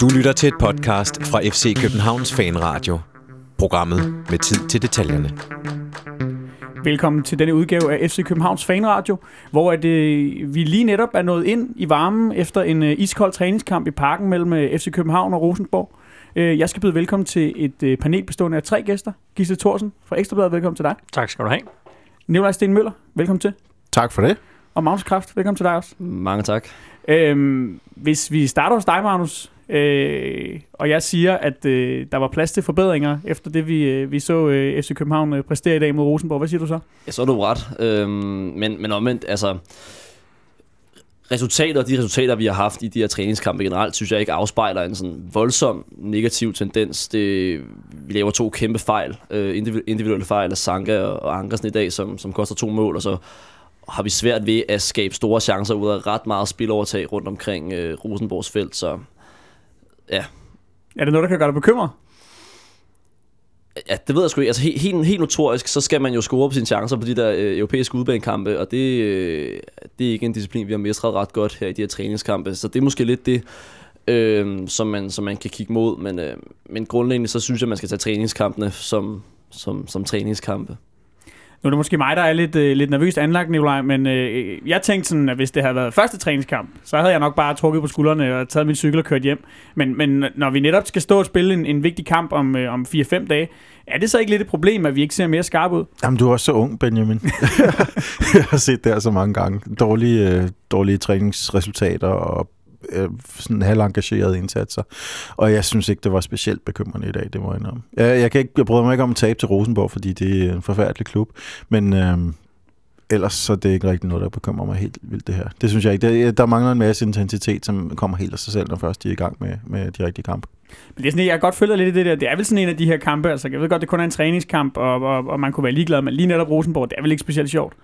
Du lytter til et podcast fra FC Københavns Fanradio. Programmet med tid til detaljerne. Velkommen til denne udgave af FC Københavns Fanradio, hvor at, øh, vi lige netop er nået ind i varmen efter en øh, iskold træningskamp i parken mellem øh, FC København og Rosenborg. Øh, jeg skal byde velkommen til et øh, panel bestående af tre gæster. Gisle Thorsen fra Ekstrabladet, velkommen til dig. Tak skal du have. Nikolaj Sten Møller, velkommen til. Tak for det. Og Magnus Kraft, velkommen til dig også. Mange tak. Øhm, hvis vi starter hos dig, Magnus, øh, og jeg siger, at øh, der var plads til forbedringer efter det, vi, øh, vi så øh, FC København øh, præstere i dag mod Rosenborg. Hvad siger du så? Ja, så er du ret. Øhm, men, men omvendt, altså... Resultater, de resultater, vi har haft i de her træningskampe generelt, synes jeg ikke afspejler en sådan voldsom negativ tendens. Det, vi laver to kæmpe fejl, øh, individuelle fejl af Sanka og, og Ankersen i dag, som, som koster to mål, og så har vi svært ved at skabe store chancer ud af ret meget spilovertag rundt omkring øh, Rosenborgs felt, så ja. Er det noget, der kan gøre dig bekymret? Ja, det ved jeg sgu ikke. Altså, helt, helt, helt notorisk, så skal man jo score på sine chancer på de der øh, europæiske udbanekampe, og det, øh, det er ikke en disciplin, vi har mestret ret godt her i de her træningskampe. Så det er måske lidt det, øh, som, man, som man kan kigge mod, men, øh, men grundlæggende så synes jeg, man skal tage træningskampene som, som, som træningskampe. Nu er det måske mig, der er lidt, øh, lidt nervøst anlagt, Nikolaj, men øh, jeg tænkte sådan, at hvis det havde været første træningskamp, så havde jeg nok bare trukket på skuldrene og taget min cykel og kørt hjem. Men, men når vi netop skal stå og spille en, en vigtig kamp om, øh, om 4-5 dage, er det så ikke lidt et problem, at vi ikke ser mere skarpe ud? Jamen, du er også så ung, Benjamin. jeg har set det så mange gange. Dårlige, øh, dårlige træningsresultater og øh, sådan halvengagerede indsatser. Og jeg synes ikke, det var specielt bekymrende i dag, det må jeg indrømme. Jeg, jeg, kan ikke, jeg bryder mig ikke om at tabe til Rosenborg, fordi det er en forfærdelig klub. Men øh, ellers så er det ikke rigtig noget, der bekymrer mig helt vildt det her. Det synes jeg ikke. Der, der mangler en masse intensitet, som kommer helt af sig selv, når først de er i gang med, med de rigtige kampe. Men det er sådan, jeg godt føler lidt i det der. Det er vel sådan en af de her kampe. Altså, jeg ved godt, det kun er en træningskamp, og, og, og man kunne være ligeglad, men lige netop Rosenborg, det er vel ikke specielt sjovt.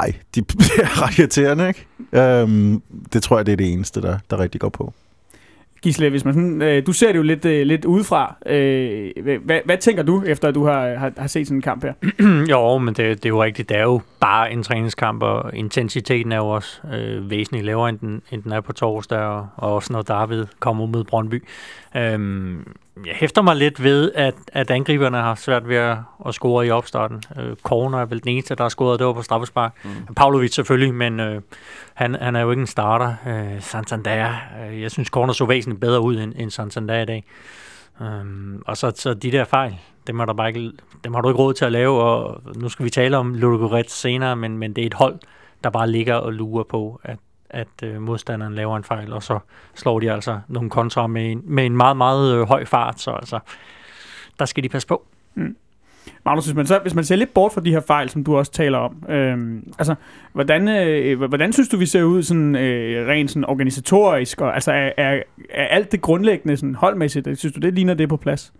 Nej, de er ret irriterende, ikke? Um, det tror jeg, det er det eneste, der, der rigtig går på. Gisle, hvis man sådan, øh, du ser det jo lidt, øh, lidt udefra. Øh, hvad, hvad tænker du, efter at du har, har, har set sådan en kamp her? jo, men det, det er jo rigtigt. Det er jo bare en træningskamp, og intensiteten er jo også øh, væsentligt lavere, end den, end den er på torsdag, og, og også når David kommer mod Brøndby. Øhm, jeg hæfter mig lidt ved, at, at angriberne har svært ved at, at score i opstarten. Øh, Korner er vel den eneste, der har scoret, det var på straffespark. Mm. Pavlovic selvfølgelig, men øh, han, han er jo ikke en starter. Øh, Santander, øh, jeg synes Korner så væsentligt bedre ud end, end Santander i dag. Um, og så, så de der fejl, dem har, der bare ikke, dem har du ikke råd til at lave, og nu skal vi tale om Ludogorets senere, men, men det er et hold, der bare ligger og lurer på, at, at øh, modstanderen laver en fejl, og så slår de altså nogle kontra med en, med en meget, meget øh, høj fart, så altså, der skal de passe på. Mm. Magnus, hvis man, så, hvis man ser lidt bort fra de her fejl, som du også taler om, øh, altså, hvordan, øh, hvordan synes du, vi ser ud sådan, øh, rent sådan organisatorisk? Og, altså, er, er, er alt det grundlæggende sådan, holdmæssigt, synes du, det ligner det på plads?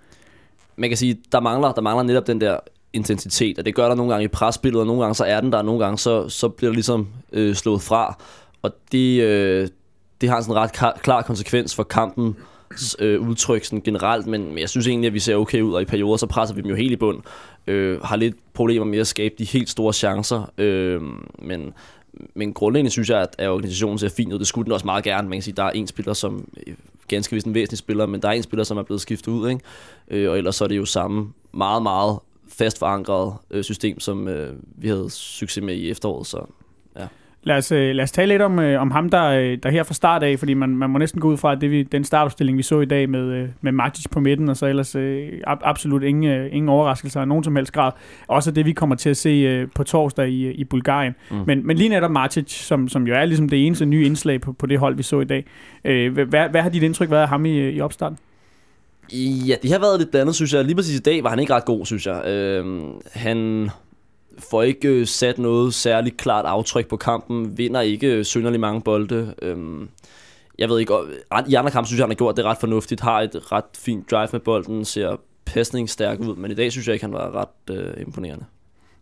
Man kan sige, der mangler, der mangler netop den der intensitet, og det gør der nogle gange i presspillet, og nogle gange så er den der, og nogle gange så, så bliver det ligesom øh, slået fra. Og det, øh, det har en sådan ret klar, konsekvens for kampen øh, udtryk sådan generelt, men jeg synes egentlig, at vi ser okay ud, og i perioder så presser vi dem jo helt i bund. Øh, har lidt problemer med at skabe de helt store chancer, øh, men, men grundlæggende synes jeg, at, organisationen ser fint ud. Det skulle den også meget gerne. Man kan sige, at der er en spiller, som øh, ganske vist en væsentlig spiller, men der er en spiller, som er blevet skiftet ud, ikke? Øh, og ellers så er det jo samme meget, meget fast forankret øh, system, som øh, vi havde succes med i efteråret, så ja. Lad os, øh, lad os tale lidt om, øh, om ham, der, øh, der her fra start af, fordi man, man må næsten gå ud fra, at det vi, den startopstilling, vi så i dag med, med Matic på midten, og så ellers øh, absolut ingen, ingen overraskelser af nogen som helst grad. Også det, vi kommer til at se på torsdag i, i Bulgarien. Mm. Men, men lige netop Matic, som, som jo er ligesom det eneste nye indslag på, på det hold, vi så i dag. Hvad, hvad har dit indtryk været af ham i, i opstarten? Ja, det har været lidt blandet, synes jeg. Lige præcis i dag var han ikke ret god, synes jeg. Øh, han får ikke øh, sat noget særligt klart aftryk på kampen, vinder ikke øh, synderligt mange bolde. Øhm, jeg ved ikke, øh, i andre kampe synes jeg, han har gjort det ret fornuftigt, har et ret fint drive med bolden, ser pasningsstærk ud, men i dag synes jeg ikke, han var ret øh, imponerende.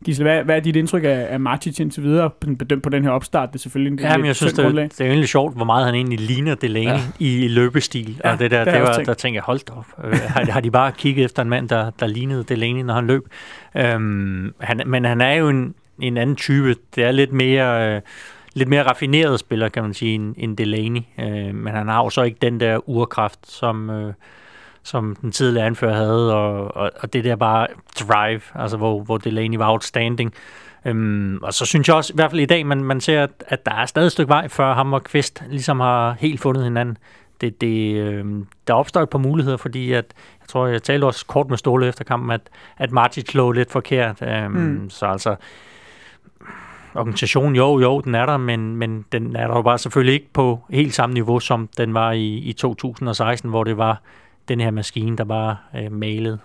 Gisle, hvad, hvad er dit indtryk af, af Martic indtil videre, bedømt på den her opstart? Det er selvfølgelig en ja, men jeg synes, det, er, det er egentlig sjovt, hvor meget han egentlig ligner Delaney ja. i løbestil. Ja, og det der, det, det var, der tænker jeg, hold op. Øh, har, har de bare kigget efter en mand, der, der lignede Delaney, når han løb? Øhm, han, men han er jo en, en anden type. Det er lidt mere... Øh, lidt mere raffineret spiller, kan man sige, end, end Delaney. Øh, men han har jo så ikke den der urkraft, som, øh, som den tidligere anfører havde, og, og, og det der bare drive, altså hvor, hvor Delaney var outstanding. Øhm, og så synes jeg også, i hvert fald i dag, man, man ser, at, at der er stadig et stykke vej, før ham og Kvist ligesom har helt fundet hinanden. Det, det, øh, der opstår et par muligheder, fordi at, jeg tror, jeg talte også kort med Ståle efter kampen, at, at Martic lå lidt forkert. Øhm, mm. Så altså, organisationen, jo, jo, den er der, men, men den er der jo bare selvfølgelig ikke på helt samme niveau, som den var i, i 2016, hvor det var den her maskine, der bare øh, malede.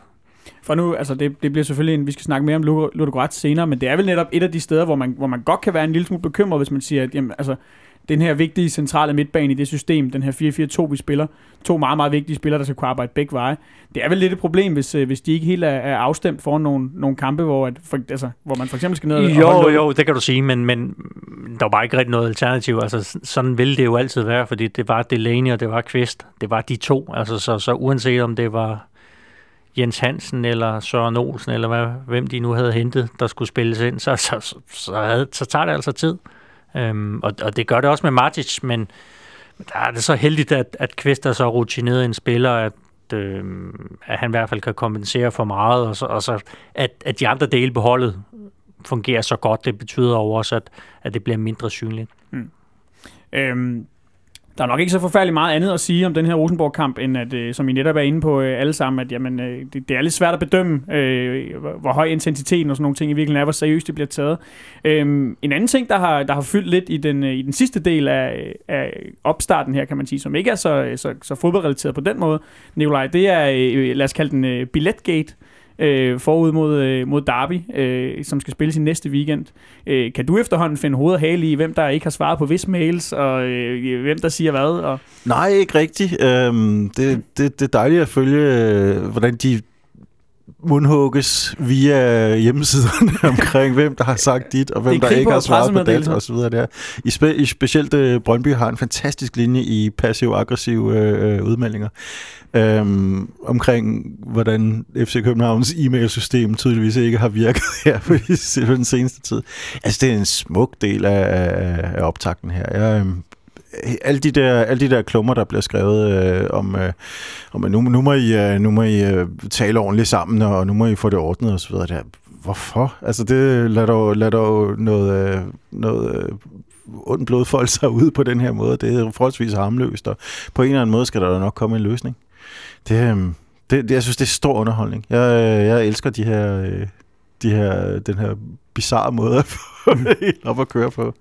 For nu, altså det, det bliver selvfølgelig en, vi skal snakke mere om Ludogorets senere, men det er vel netop et af de steder, hvor man, hvor man godt kan være en lille smule bekymret, hvis man siger, at jamen, altså, den her vigtige centrale midtbane i det system, den her 4-4-2, vi spiller, to meget, meget vigtige spillere, der skal kunne arbejde begge veje. Det er vel lidt et problem, hvis, øh, hvis de ikke helt er, er afstemt foran nogle, nogle kampe, hvor, at, for, altså, hvor man for eksempel skal ned jo, og Jo, det kan du sige, men, men der var bare ikke rigtig noget alternativ. Altså, sådan ville det jo altid være, fordi det var Delaney og det var Kvist. Det var de to. Altså, så, så uanset om det var Jens Hansen eller Søren Olsen, eller hvad, hvem de nu havde hentet, der skulle spilles ind, så, så, så, så, havde, så tager det altså tid. Øhm, og, og det gør det også med Matic, men der er det så heldigt, at, at Kvist er så rutineret en spiller, at, øh, at han i hvert fald kan kompensere for meget, og så, og så at, at de andre dele på holdet fungerer så godt, det betyder også, at, at det bliver mindre synligt. Mm. Øhm, der er nok ikke så forfærdeligt meget andet at sige om den her Rosenborg-kamp, end at, øh, som I netop er inde på øh, alle sammen, at jamen, øh, det, det er lidt svært at bedømme, øh, hvor, høj intensiteten og sådan nogle ting i virkeligheden er, hvor seriøst det bliver taget. Øhm, en anden ting, der har, der har fyldt lidt i den, øh, i den sidste del af, af opstarten her, kan man sige, som ikke er så, øh, så, så fodboldrelateret på den måde, Nikolaj, det er, øh, lad os kalde den øh, billetgate, øh, Øh, forud mod, øh, mod Derby, øh, som skal spilles i næste weekend. Øh, kan du efterhånden finde hoved og hale i, hvem der ikke har svaret på vis mails, og øh, hvem der siger hvad? Og... Nej, ikke rigtigt. Øhm, det, det, det er dejligt at følge, øh, hvordan de mundhugges via hjemmesiderne omkring, hvem der har sagt dit, og hvem der ikke har svaret på dat, og så videre der. I, spe, i specielt uh, Brøndby har en fantastisk linje i passiv-aggressive uh, udmeldinger um, omkring, hvordan FC Københavns e-mailsystem tydeligvis ikke har virket her på den seneste tid. Altså, det er en smuk del af, af optakten her. Jeg, um, alle de der, alle de der klummer, der bliver skrevet øh, om, øh, om nu, nu må I, nu må I øh, tale ordentligt sammen, og nu må I få det ordnet osv. Der. Hvorfor? Altså det lader dog, lader dog noget, noget ondt blod folde sig ud på den her måde. Det er forholdsvis harmløst, og på en eller anden måde skal der nok komme en løsning. Det, det, det, jeg synes, det er stor underholdning. Jeg, jeg elsker de her, de her, den her bizarre måde at få op at køre på.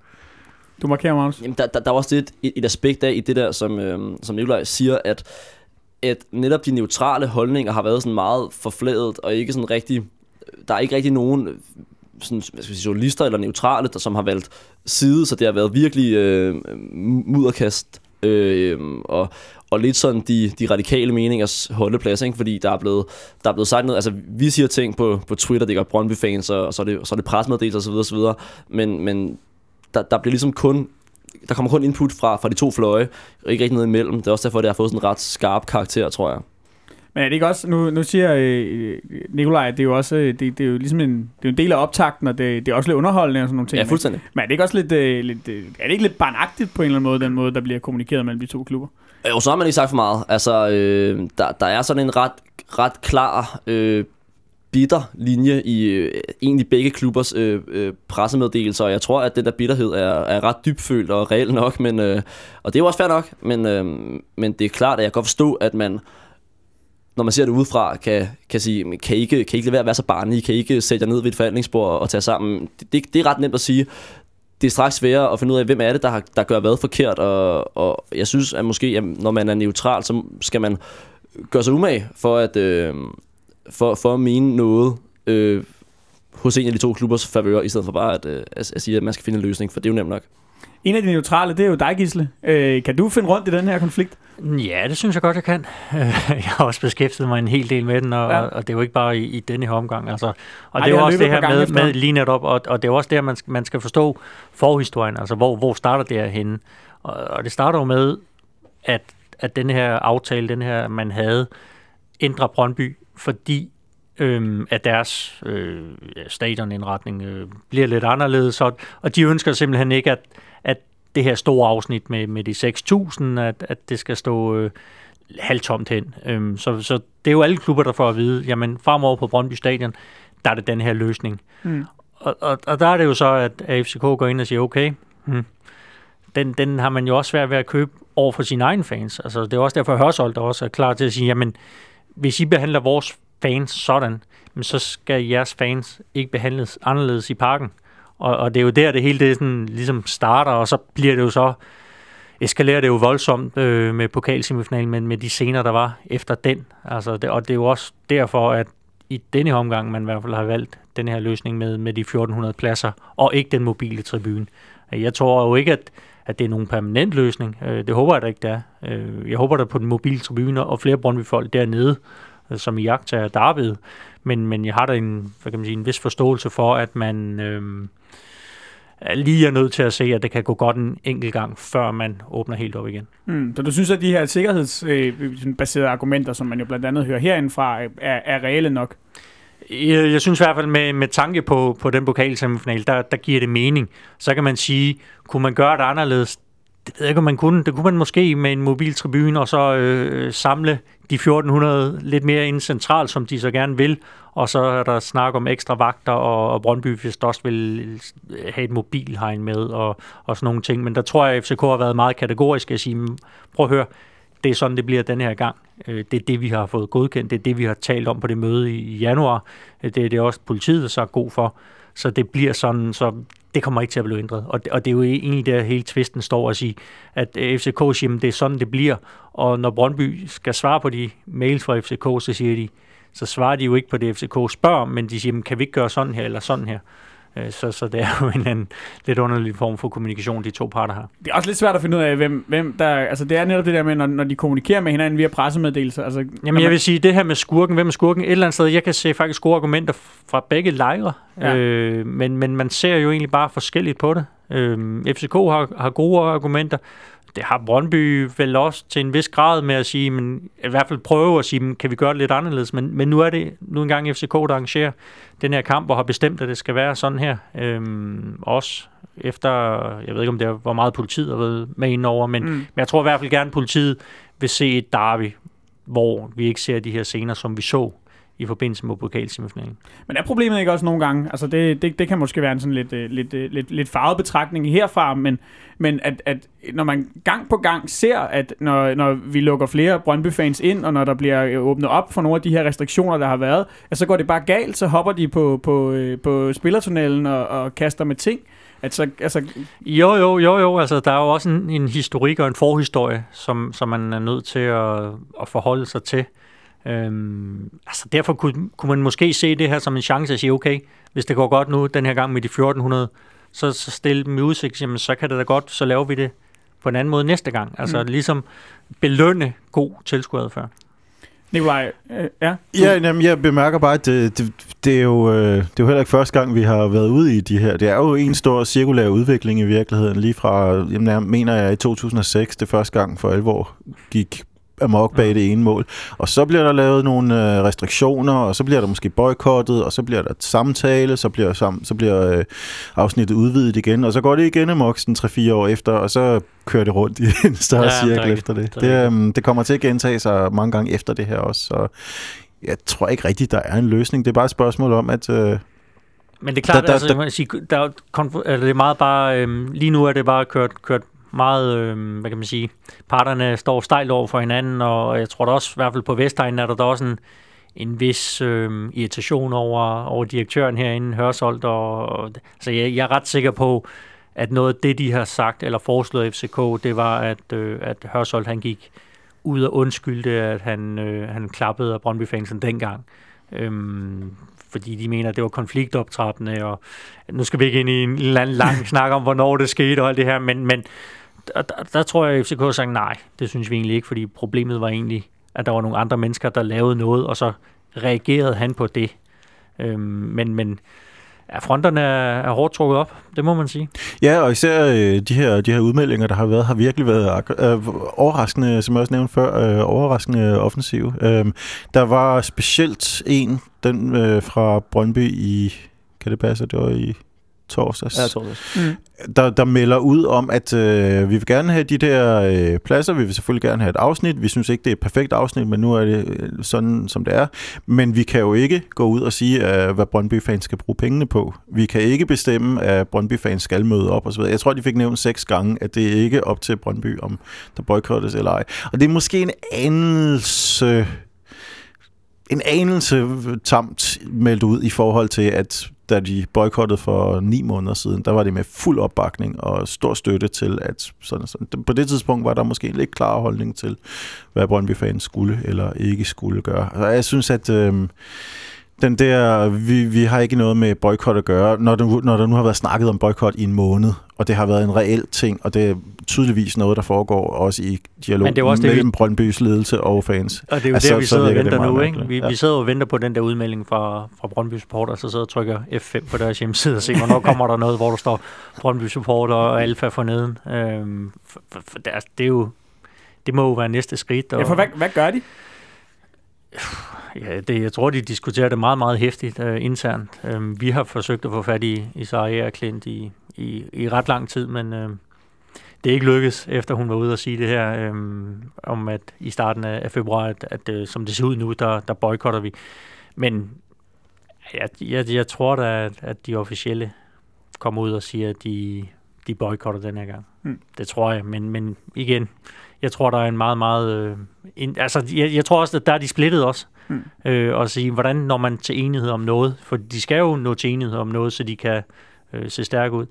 Du markerer, Magnus. Jamen, der, der, der er også et, et aspekt af i det der, som, øh, som Nikolaj siger, at, at netop de neutrale holdninger har været sådan meget forfladet, og ikke sådan rigtig, der er ikke rigtig nogen sådan, hvad skal sige, journalister eller neutrale, der som har valgt side, så det har været virkelig øh, mudderkast øh, og, og lidt sådan de, de radikale meningers holdeplads, ikke? fordi der er, blevet, der er blevet sagt noget, altså vi siger ting på, på Twitter, det gør Brøndby-fans, og, og så er det, så er det presmeddelelser osv., osv., men, men der, der bliver ligesom kun der kommer kun input fra, fra de to fløje, og ikke rigtig noget imellem. Det er også derfor, det har fået sådan en ret skarp karakter, tror jeg. Men er det ikke også, nu, nu siger øh, Nikolaj, at det er jo også, øh, det, det er jo ligesom en, det er en del af optakten, og det, det er også lidt underholdende og sådan nogle ting. Ja, fuldstændig. Men er det ikke også lidt, øh, lidt øh, er det ikke lidt barnagtigt på en eller anden måde, den måde, der bliver kommunikeret mellem de to klubber? Jo, så har man ikke sagt for meget. Altså, øh, der, der er sådan en ret, ret klar øh, bitter linje i øh, egentlig begge klubbers øh, øh, pressemeddelelser, og jeg tror, at den der bitterhed er, er ret dybfølt og reelt nok, men, øh, og det er jo også fair nok, men, øh, men det er klart, at jeg kan godt forstå, at man, når man ser det udefra, kan, kan sige, kan I ikke, kan I ikke lade være at være så barnlige, kan I ikke sætte jer ned ved et forhandlingsbord og tage sammen. Det, det, det er ret nemt at sige. Det er straks sværere at finde ud af, hvem er det, der, har, der gør hvad forkert, og, og jeg synes, at måske, at når man er neutral, så skal man gøre sig umage for at, øh, for, for at mene noget øh, hos en af de to klubbers favør, i stedet for bare at, øh, at, at sige, at man skal finde en løsning, for det er jo nemt nok. En af de neutrale, det er jo dig, Gisle. Øh, kan du finde rundt i den her konflikt? Ja, det synes jeg godt, jeg kan. Jeg har også beskæftiget mig en hel del med den, og, ja. og det er jo ikke bare i, i denne her omgang. Altså. Og Ej, det er jo også det her med, med lige netop, og, og det er også det, man skal, man skal forstå forhistorien, altså hvor, hvor starter det her henne. Og, og det starter jo med, at, at den her aftale, den her man havde, ændrer Brøndby fordi øh, at deres øh, stadionindretning øh, bliver lidt anderledes, og, og de ønsker simpelthen ikke, at, at det her store afsnit med, med de 6.000, at, at det skal stå øh, halvtomt hen. Øhm, så, så det er jo alle klubber, der får at vide, jamen fremover på Brøndby Stadion, der er det den her løsning. Mm. Og, og, og der er det jo så, at AFCK går ind og siger, okay, hmm, den, den har man jo også svært ved at købe over for sine egne fans. Altså, det er også derfor, at Hørsholdt også er klar til at sige, jamen, hvis I behandler vores fans sådan, så skal jeres fans ikke behandles anderledes i parken. Og, og det er jo der, det hele det sådan, ligesom starter, og så bliver det jo så eskalerer det jo voldsomt øh, med pokalsemifinalen, men med de scener, der var efter den. Altså, det, og det er jo også derfor, at i denne omgang, man i hvert fald har valgt den her løsning med, med de 1400 pladser, og ikke den mobile tribune. Jeg tror jo ikke, at, at det er nogen permanent løsning. Øh, det håber jeg da ikke, det er. Øh, jeg håber da på den mobile tribune, og flere Brøndby-folk dernede, øh, som i jagt er derved. Men, men jeg har da en, hvad kan man sige, en vis forståelse for, at man... Øh, lige er nødt til at se, at det kan gå godt en enkelt gang, før man åbner helt op igen. Mm, så du synes, at de her sikkerhedsbaserede øh, argumenter, som man jo blandt andet hører herindfra, øh, er, er reelle nok? Jeg, jeg synes i hvert fald med, med tanke på, på den pokalsemifinal, der, der giver det mening. Så kan man sige, kunne man gøre det anderledes? Det ved jeg ikke, om man kunne. Det kunne man måske med en mobil tribune, og så øh, samle de 1400 lidt mere ind centralt, som de så gerne vil, og så er der snak om ekstra vagter, og, og Brøndby hvis også vil øh, have et mobilhegn med, og, og sådan nogle ting. Men der tror jeg, at FCK har været meget kategorisk at sige, mm, prøv at høre, det er sådan, det bliver den her gang. Øh, det er det, vi har fået godkendt. Det er det, vi har talt om på det møde i januar. Øh, det er det også politiet så god for. Så det bliver sådan, så det kommer ikke til at blive ændret. Og det, og det er jo egentlig der hele tvisten står at sige, at FCK siger, at det er sådan, det bliver. Og når Brøndby skal svare på de mails fra FCK, så siger de, så svarer de jo ikke på det, FCK spørger, men de siger, kan vi ikke gøre sådan her eller sådan her? Øh, så, så det er jo en, en lidt underlig form for kommunikation, de to parter har. Det er også lidt svært at finde ud af, hvem, hvem der... Altså, det er netop det der med, når, når de kommunikerer med hinanden via pressemeddelelser. Altså, Jamen, man, jeg vil sige, det her med skurken, hvem er skurken? Et eller andet sted, jeg kan se faktisk gode argumenter fra begge lejre, ja. øh, men, men man ser jo egentlig bare forskelligt på det. Øh, FCK har, har gode argumenter, det har Brøndby vel også til en vis grad med at sige, men i hvert fald prøve at sige, kan vi gøre det lidt anderledes, men, men nu er det nu engang FCK, der arrangerer den her kamp, og har bestemt, at det skal være sådan her. Øhm, også efter, jeg ved ikke om det er, hvor meget politiet har været med ind over, men, mm. men jeg tror i hvert fald gerne, at politiet vil se et derby, hvor vi ikke ser de her scener, som vi så i forbindelse med pokalsemifinalen. Men er problemet ikke også nogle gange, altså det, det, det kan måske være en sådan lidt, øh, lidt, øh, lidt, lidt farvet betragtning herfra, men, men at, at når man gang på gang ser, at når, når vi lukker flere Brøndby-fans ind, og når der bliver øh, åbnet op for nogle af de her restriktioner, der har været, at så går det bare galt, så hopper de på, på, på spillertunnelen og, og kaster med ting. At så, altså... Jo, jo, jo, jo. Altså, der er jo også en, en historik og en forhistorie, som, som man er nødt til at, at forholde sig til. Øhm, altså derfor kunne, kunne man måske se det her som en chance at sige, okay, hvis det går godt nu den her gang med de 1400, så, så stille dem i udsigt, jamen, så kan det da godt, så laver vi det på en anden måde næste gang. Altså mm. ligesom belønne god tilskueradfærd. Nikolaj, øh, ja? Ja, jamen, jeg bemærker bare, at det, det, det, er jo, øh, det er jo heller ikke første gang, vi har været ude i de her. Det er jo en stor cirkulær udvikling i virkeligheden, lige fra, jamen, jeg mener jeg, i 2006, det første gang for alvor gik amok bag det ene mål. Og så bliver der lavet nogle øh, restriktioner, og så bliver der måske boykottet, og så bliver der samtale, så bliver, sam, så bliver øh, afsnittet udvidet igen, og så går det igen amok sådan 3-4 år efter, og så kører det rundt i en større ja, cirkel efter det. Det, øh, det kommer til at gentage sig mange gange efter det her også, så jeg tror ikke rigtigt, der er en løsning. Det er bare et spørgsmål om, at... Øh, men det er klart, der, der, altså, der, sige, der, er, det er meget bare, øh, lige nu er det bare kørt, kørt meget, øh, hvad kan man sige, parterne står stejlt over for hinanden, og jeg tror da også, i hvert fald på Vestegnen, er der da også en, en vis øh, irritation over, over direktøren herinde, Hørsholdt, og, og så altså, jeg, jeg er ret sikker på, at noget af det, de har sagt eller foreslået FCK, det var, at, øh, at Hørsholdt han gik ud og undskyldte, at han, øh, han klappede af brøndby fængsel dengang. Øhm, fordi de mener, at det var konfliktoptrappende, og nu skal vi ikke ind i en eller anden lang snak om, hvornår det skete og alt det her, men, men og der, der tror jeg, at FCK har sagt nej, det synes vi egentlig ikke, fordi problemet var egentlig, at der var nogle andre mennesker, der lavede noget, og så reagerede han på det. Øhm, men, men Ja, fronterne er, er hårdt trukket op, det må man sige. Ja, og især øh, de, her, de her udmeldinger, der har været, har virkelig været øh, overraskende, som jeg også nævnte før, øh, overraskende offensiv. Øh, der var specielt en, den øh, fra Brøndby i, kan det passe, det var i torsdags, Ja, torsdags. Mm. der, der melder ud om, at øh, vi vil gerne have de der øh, pladser, vi vil selvfølgelig gerne have et afsnit, vi synes ikke, det er et perfekt afsnit, men nu er det øh, sådan, som det er. Men vi kan jo ikke gå ud og sige, øh, hvad Brøndby-fans skal bruge pengene på. Vi kan ikke bestemme, at Brøndby-fans skal møde op osv. Jeg tror, de fik nævnt seks gange, at det er ikke op til Brøndby, om der boykottes eller ej. Og det er måske en anelse en anelse tamt meldt ud i forhold til, at da de boykottede for ni måneder siden, der var det med fuld opbakning og stor støtte til, at sådan, sådan. på det tidspunkt var der måske en lidt klar holdning til, hvad Brøndby-fans skulle eller ikke skulle gøre. Og jeg synes, at øh, den der, vi, vi har ikke noget med boykot at gøre, når, det, når der nu har været snakket om boykot i en måned, og det har været en reel ting, og det er tydeligvis noget, der foregår også i dialog Men det er også det, mellem vi- Brøndbys ledelse og fans. Og det er jo Altså, der, vi så sidder og det venter nu. Ikke? Vi, Ja. vi sidder og venter på den der udmelding fra, fra Brøndby Supporter, så sidder og trykker F5 på deres hjemmeside og ser, hvornår kommer der noget, hvor der står Brøndby Supporter og Alfa for neden. Øhm, for, for, for det, er, det, er jo, det må jo være næste skridt. Og, Ja, for hvad, hvad gør de? Ja, det, jeg tror, de diskuterer det meget, meget hæftigt uh, internt. Um, vi har forsøgt at få fat i, i Sarah Klint i, i, i ret lang tid, men uh, det er ikke lykkedes, efter hun var ude og sige det her, um, om at i starten af, af februar, at, at uh, som det ser ud nu, der, der boykotter vi. Men jeg, jeg, jeg tror da, at, at de officielle kommer ud og siger, at de, de boykotter den her gang. Mm. Det tror jeg, men, men igen, jeg tror, der er en meget, meget... Øh, in, altså, jeg, jeg tror også, at der er de splittet også. Mm. Øh, og sige, hvordan når man til enighed om noget? For de skal jo nå til enighed om noget, så de kan øh, se stærke ud.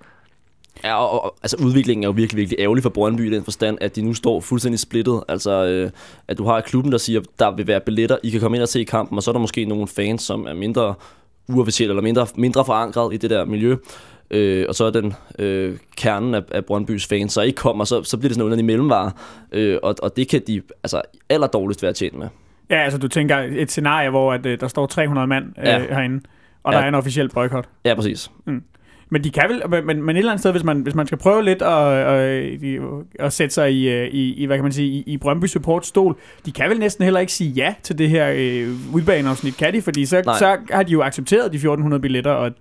Ja, og, og altså udviklingen er jo virkelig, virkelig ærgerlig for Brøndby i den forstand, at de nu står fuldstændig splittet. Altså, øh, at du har klubben, der siger, der vil være billetter, I kan komme ind og se kampen, og så er der måske nogle fans, som er mindre uofficielle eller mindre, mindre forankret i det der miljø. Øh, og så er den øh, kernen af, af Brøndbys fans, så ikke kommer, så, så bliver det sådan noget underlig mellemvare. Øh, og, og det kan de altså allerdårligst være tjent med. Ja, altså du tænker et scenarie, hvor at, øh, der står 300 mand øh, Ja. herinde, og Ja. der er en officiel boykot. Ja, præcis. Men de kan vel, men, men, et eller andet sted, hvis man, hvis man skal prøve lidt at, at, at sætte sig i, øh, i, i, hvad kan man sige, i, i Brøndby Support stol, de kan vel næsten heller ikke sige ja til det her øh, udbaneafsnit, kan de? Fordi så, Nej. så har de jo accepteret de 1400 billetter, og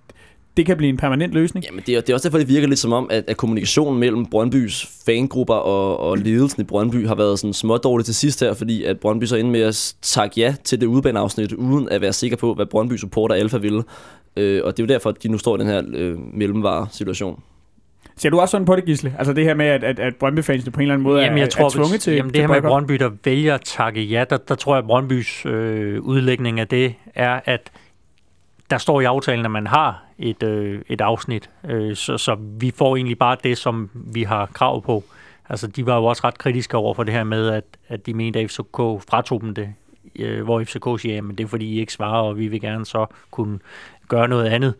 det kan blive en permanent løsning. Jamen, det er, det er også derfor, det virker lidt som om, at, at kommunikationen mellem Brøndbys fangrupper og, og ledelsen i Brøndby har været sådan smådårlig til sidst her, fordi at Brøndby så endte med at takke ja til det udbaneafsnit, uden at være sikker på, hvad Brøndby supporter Alfa ville. Øh, og det er jo derfor, at de nu står i den her øh, mellemvare-situation. Ser du også sådan på det, Gisle? Altså det her med, at, at, at Brøndby-fansene på en eller anden måde Jamen, er, jeg tror, er tvunget hvis, til jamen, det til her med? Brøndby, der vælger at takke ja, der, der tror jeg, at Brøndbys øh, udlægning af det er, at der står i aftalen, at man har et, øh, et afsnit, øh, så, så vi får egentlig bare det, som vi har krav på. Altså, de var jo også ret kritiske over for det her med, at, at de mente, at FCK fratog dem det, øh, hvor FCK siger, at det er fordi, I ikke svarer, og vi vil gerne så kunne gøre noget andet.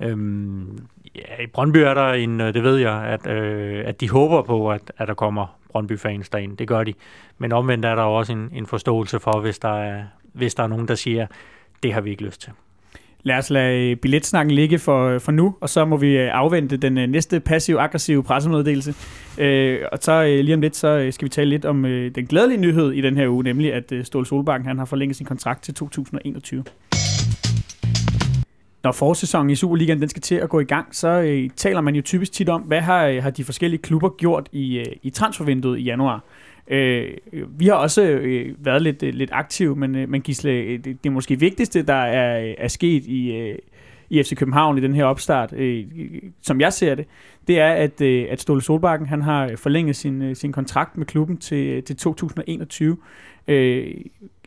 Øhm, ja, i Brøndby er der en, øh, det ved jeg, at, øh, at de håber på, at, at der kommer Brøndby-fans derind. Det gør de. Men omvendt er der også en, en forståelse for, hvis der, er, hvis der er nogen, der siger, det har vi ikke lyst til. Lad os lade billetsnakken ligge for, for nu, og så må vi øh, afvente den øh, næste passiv-aggressive pressemeddelelse. Øh, og så lige om lidt, så skal vi tale lidt om øh, den glædelige nyhed i den her uge, nemlig at øh, Ståle Solbakken han har forlænget sin kontrakt til 2021. Når forsæsonen i Superligaen den skal til at gå i gang, så øh, taler man jo typisk tit om, hvad har, øh, har de forskellige klubber gjort i, øh, i transfervinduet i januar. Øh, vi har også øh, været lidt, øh, lidt aktive, men, øh, men Gisle, øh, det, det måske vigtigste, der er, øh, er sket i, øh, i FC København i den her opstart, øh, som jeg ser det, det er, at, øh, at Ståle Solbakken han har forlænget sin, øh, sin kontrakt med klubben til, øh, til 2021. Øh,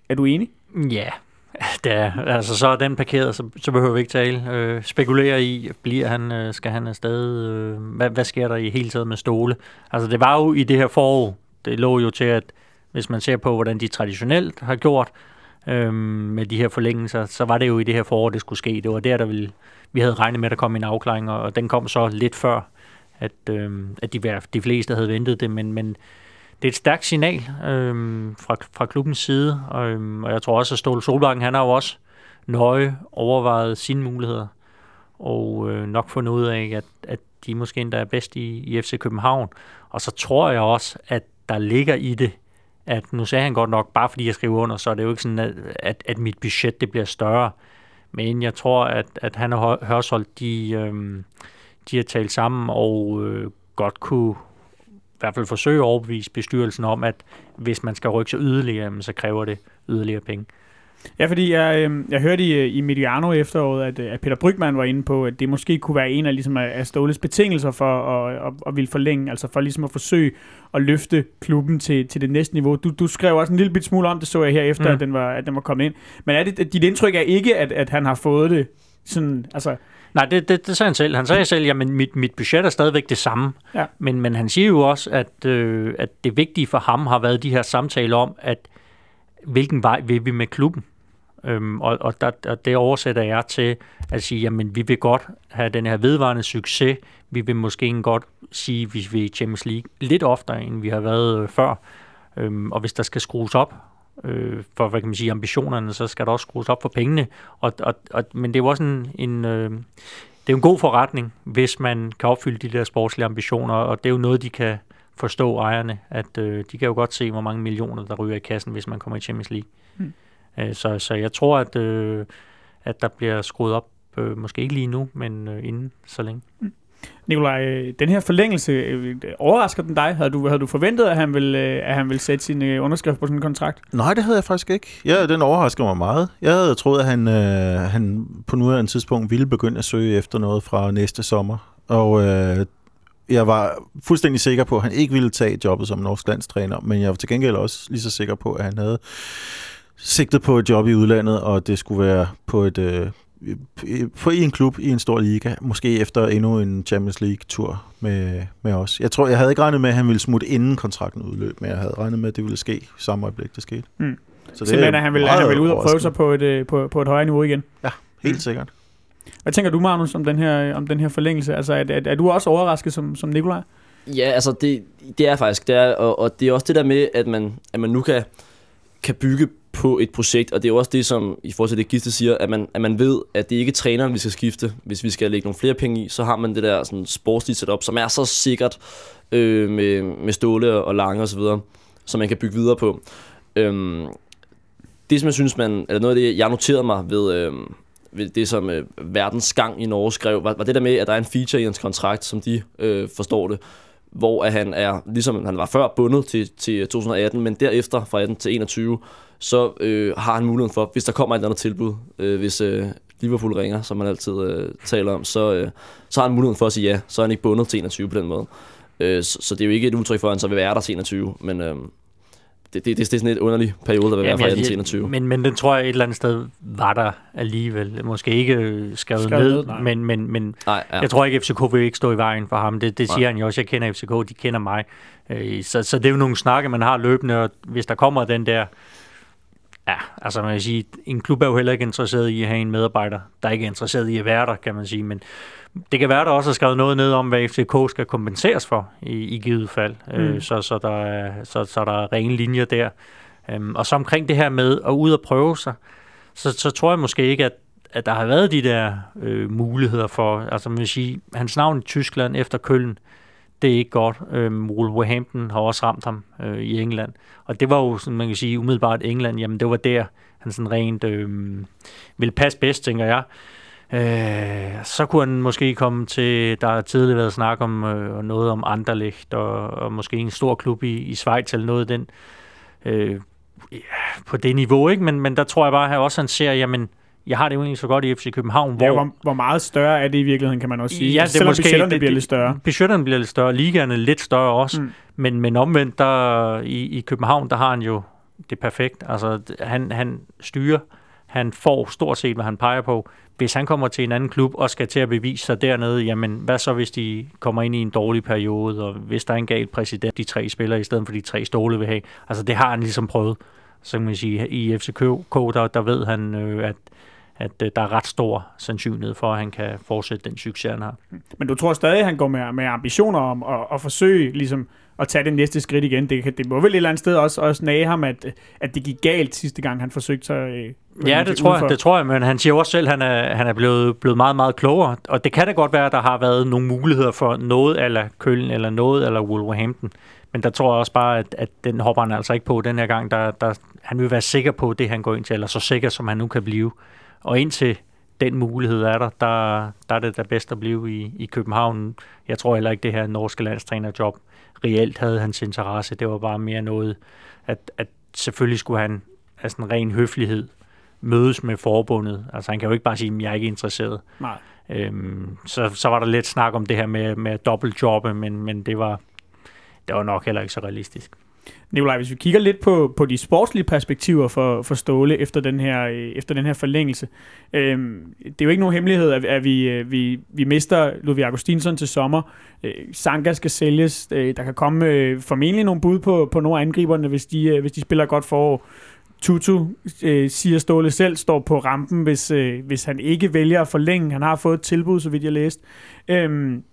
er du enig? Ja, Ja, altså så er den parkeret, så, så behøver vi ikke tale. Øh, spekulere i, bliver han, øh, skal han afsted, øh, hvad, hvad sker der i hele taget med stole? Altså det var jo i det her forår, det lå jo til, at hvis man ser på, hvordan de traditionelt har gjort øh, med de her forlængelser, så var det jo i det her forår, det skulle ske. Det var der, der ville, vi havde regnet med, at der kom en afklaring, og, og den kom så lidt før, at, øh, at de, de fleste havde ventet det, men, men det er et stærkt signal øh, fra, fra klubbens side, og, øh, og jeg tror også, at Ståle Solbakken, han har jo også nøje overvejet sine muligheder. og øh, nok fundet ud af, at, at de måske endda er bedst i, i FC København. Og så tror jeg også, at der ligger i det, at nu sagde han godt nok, bare fordi jeg skriver under, så er det jo ikke sådan, at, at, at mit budget det bliver større. Men jeg tror, at, at han og Hørsholdt, de, øh, de har talt sammen og øh, godt kunne hvert fald forsøge at overbevise bestyrelsen om, at hvis man skal rykke sig yderligere, så kræver det yderligere penge. Ja, fordi jeg, øh, jeg hørte i, i Mediano efteråret, at, at Peter Brygman var inde på, at det måske kunne være en af, ligesom, af Ståles betingelser for at, at, at ville forlænge, altså for ligesom at forsøge at løfte klubben til, til det næste niveau. Du, du skrev også en lille bit smule om det, så jeg her efter, mm. at, den var, at den var kommet ind. Men er det, dit indtryk er ikke, at, at han har fået det sådan, altså... Nej, det, det, det sagde han selv. Han sagde selv, at mit, mit budget er stadigvæk det samme. Ja. Men, men han siger jo også, at, øh, at det vigtige for ham har været de her samtaler om, at hvilken vej vil vi med klubben? Øhm, og, og, der, og det oversætter jeg til at sige, jamen vi vil godt have den her vedvarende succes. Vi vil måske godt sige, hvis vi er Champions League lidt oftere, end vi har været øh, før. Øhm, og hvis der skal skrues op øh, for, hvad kan man sige, ambitionerne, så skal der også skrues op for pengene. Og, og, og, men det er jo også en, en øh, det er en god forretning, hvis man kan opfylde de der sportslige ambitioner, og det er jo noget, de kan forstå ejerne, at øh, de kan jo godt se, hvor mange millioner, der ryger i kassen, hvis man kommer i Champions League. Mm. Øh, så, så jeg tror, at, øh, at der bliver skruet op, øh, måske ikke lige nu, men øh, inden så længe. Mm. Nikolaj, den her forlængelse, øh, overrasker den dig? Havde du, havde du forventet, at han ville, øh, at han ville sætte sin øh, underskrift på sådan en kontrakt? Nej, det havde jeg faktisk ikke. Ja, den overrasker mig meget. Jeg havde troet, at han, øh, han på nuværende tidspunkt ville begynde at søge efter noget fra næste sommer. Og øh, jeg var fuldstændig sikker på, at han ikke ville tage jobbet som norsk landstræner, men jeg var til gengæld også lige så sikker på, at han havde sigtet på et job i udlandet, og det skulle være på et øh, på en klub i en stor liga, måske efter endnu en Champions League-tur med, med os. Jeg tror, jeg havde ikke regnet med, at han ville smutte inden kontrakten udløb, men jeg havde regnet med, at det ville ske samme øjeblik, det skete. Mm. Så det Simpelthen, at han ville, han ville ud og prøve sig på et, øh, på, på et højere niveau igen. Ja, helt mm. sikkert. Hvad tænker du, Magnus, om den her, om den her forlængelse? Altså, er, er, er du også overrasket som, som Nikolaj? Ja, altså, det, det er faktisk, det er, og, og det er også det der med, at man, at man nu kan, kan bygge på et projekt, og det er jo også det, som i forhold til det Giste siger, at man, at man ved, at det ikke er træneren, vi skal skifte. Hvis vi skal lægge nogle flere penge i, så har man det der sådan, sportslige setup, som er så sikkert øh, med, med Ståle og Lange osv., som man kan bygge videre på. Øhm, det, som jeg synes, man, eller noget af det, jeg noterede mig ved, øh, ved det, som øh, Verdens Gang i Norge skrev, var, var det der med, at der er en feature i hans kontrakt, som de øh, forstår det, hvor at han er, ligesom han var før, bundet til, til øh, 2018, men derefter fra 18 til 21, så øh, har han muligheden for, hvis der kommer et andet tilbud, øh, hvis øh, Liverpool ringer, som man altid øh, taler om, så, øh, så har han muligheden for at sige ja, så er han ikke bundet til 21 på den måde. Øh, så, så det er jo ikke et udtryk for, at han så vil være der til 21, men øh, det, det, det, det er sådan et underlig periode, der vil være fra 18 til 21. Men, men den tror jeg et eller andet sted var der alligevel. Måske ikke øh, skrevet, skrevet ned, ned men, men, men nej, ja. jeg tror ikke, FCK vil ikke stå i vejen for ham. Det, det siger nej. han jo også. Jeg kender FCK, de kender mig. Øh, så, så det er jo nogle snakke, man har løbende, og hvis der kommer den der Ja, altså man kan sige, en klub er jo heller ikke interesseret i at have en medarbejder, der ikke er interesseret i at være der, kan man sige. Men det kan være, der også er skrevet noget ned om, hvad FCK skal kompenseres for i, i givet fald. Mm. Øh, så, så, der er, så, så der er rene linjer der. Um, og så omkring det her med at ud og prøve sig, så, så tror jeg måske ikke, at, at der har været de der øh, muligheder for, altså man vil sige, hans navn i Tyskland efter Køln, det er ikke godt. Øhm, Wolverhampton har også ramt ham øh, i England. Og det var jo, sådan, man kan sige, umiddelbart England, jamen det var der, han sådan rent øh, ville passe bedst, tænker jeg. Øh, så kunne han måske komme til, der har tidligere været snak om øh, noget om Anderlecht, og, og måske en stor klub i, i Schweiz, eller noget af den, øh, ja, på det niveau, ikke? Men, men der tror jeg bare, at også han ser, jamen, jeg har det jo egentlig så godt i FC København. Hvor, ja, hvor, hvor meget større er det i virkeligheden, kan man også sige. Ja, det Selvom måske, budgetterne det, bliver lidt større. Budgetterne bliver lidt større, ligaerne lidt større også. Mm. Men, men omvendt, der, i, i København, der har han jo det perfekt. Altså, han, han styrer, han får stort set, hvad han peger på. Hvis han kommer til en anden klub og skal til at bevise sig dernede, jamen hvad så, hvis de kommer ind i en dårlig periode, og hvis der er en gal præsident, de tre spiller i stedet for de tre stole vil have. Altså, det har han ligesom prøvet. Så kan man sige, i FCK, der, der ved han, øh, at at øh, der er ret stor sandsynlighed for, at han kan fortsætte den succes, han har. Men du tror stadig, at han går med, med ambitioner om at, at forsøge ligesom, at tage det næste skridt igen. Det, det må vel et eller andet sted også, også nage ham, at, at det gik galt sidste gang, han forsøgte sig. Øh, Ja, det tror, jeg, det tror jeg, men han siger også selv, at han er, han er blevet, blevet meget, meget klogere. Og det kan da godt være, at der har været nogle muligheder for noget eller Køln eller noget eller Wolverhampton. Men der tror jeg også bare, at, at den hopper han altså ikke på den her gang. Der, der, han vil være sikker på det, han går ind til, eller så sikker, som han nu kan blive. Og indtil den mulighed er der, der, der er det da bedst at blive i, i København. Jeg tror heller ikke, det her norske landstrænerjob reelt havde hans interesse. Det var bare mere noget, at, at selvfølgelig skulle han af sådan ren høflighed mødes med forbundet. Altså han kan jo ikke bare sige, at jeg er ikke interesseret. Nej. Øhm, så, så var der lidt snak om det her med, med at dobbeltjobbe, men, men det, var, det var nok heller ikke så realistisk. Nikolaj, hvis vi kigger lidt på, på de sportslige perspektiver for, for Ståle efter den her, øh, efter den her forlængelse. Øhm, det er jo ikke nogen hemmelighed, at, at vi, øh, vi, vi mister Ludvig Augustinsson til sommer. Øh, Sanka skal sælges. Øh, der kan komme øh, formentlig nogle bud på, på nogle af angriberne, hvis de, øh, hvis de spiller godt forår. Tutu, øh, siger Ståle selv, står på rampen, hvis, øh, hvis han ikke vælger at forlænge. Han har fået et tilbud, så vidt jeg læste. Øhm,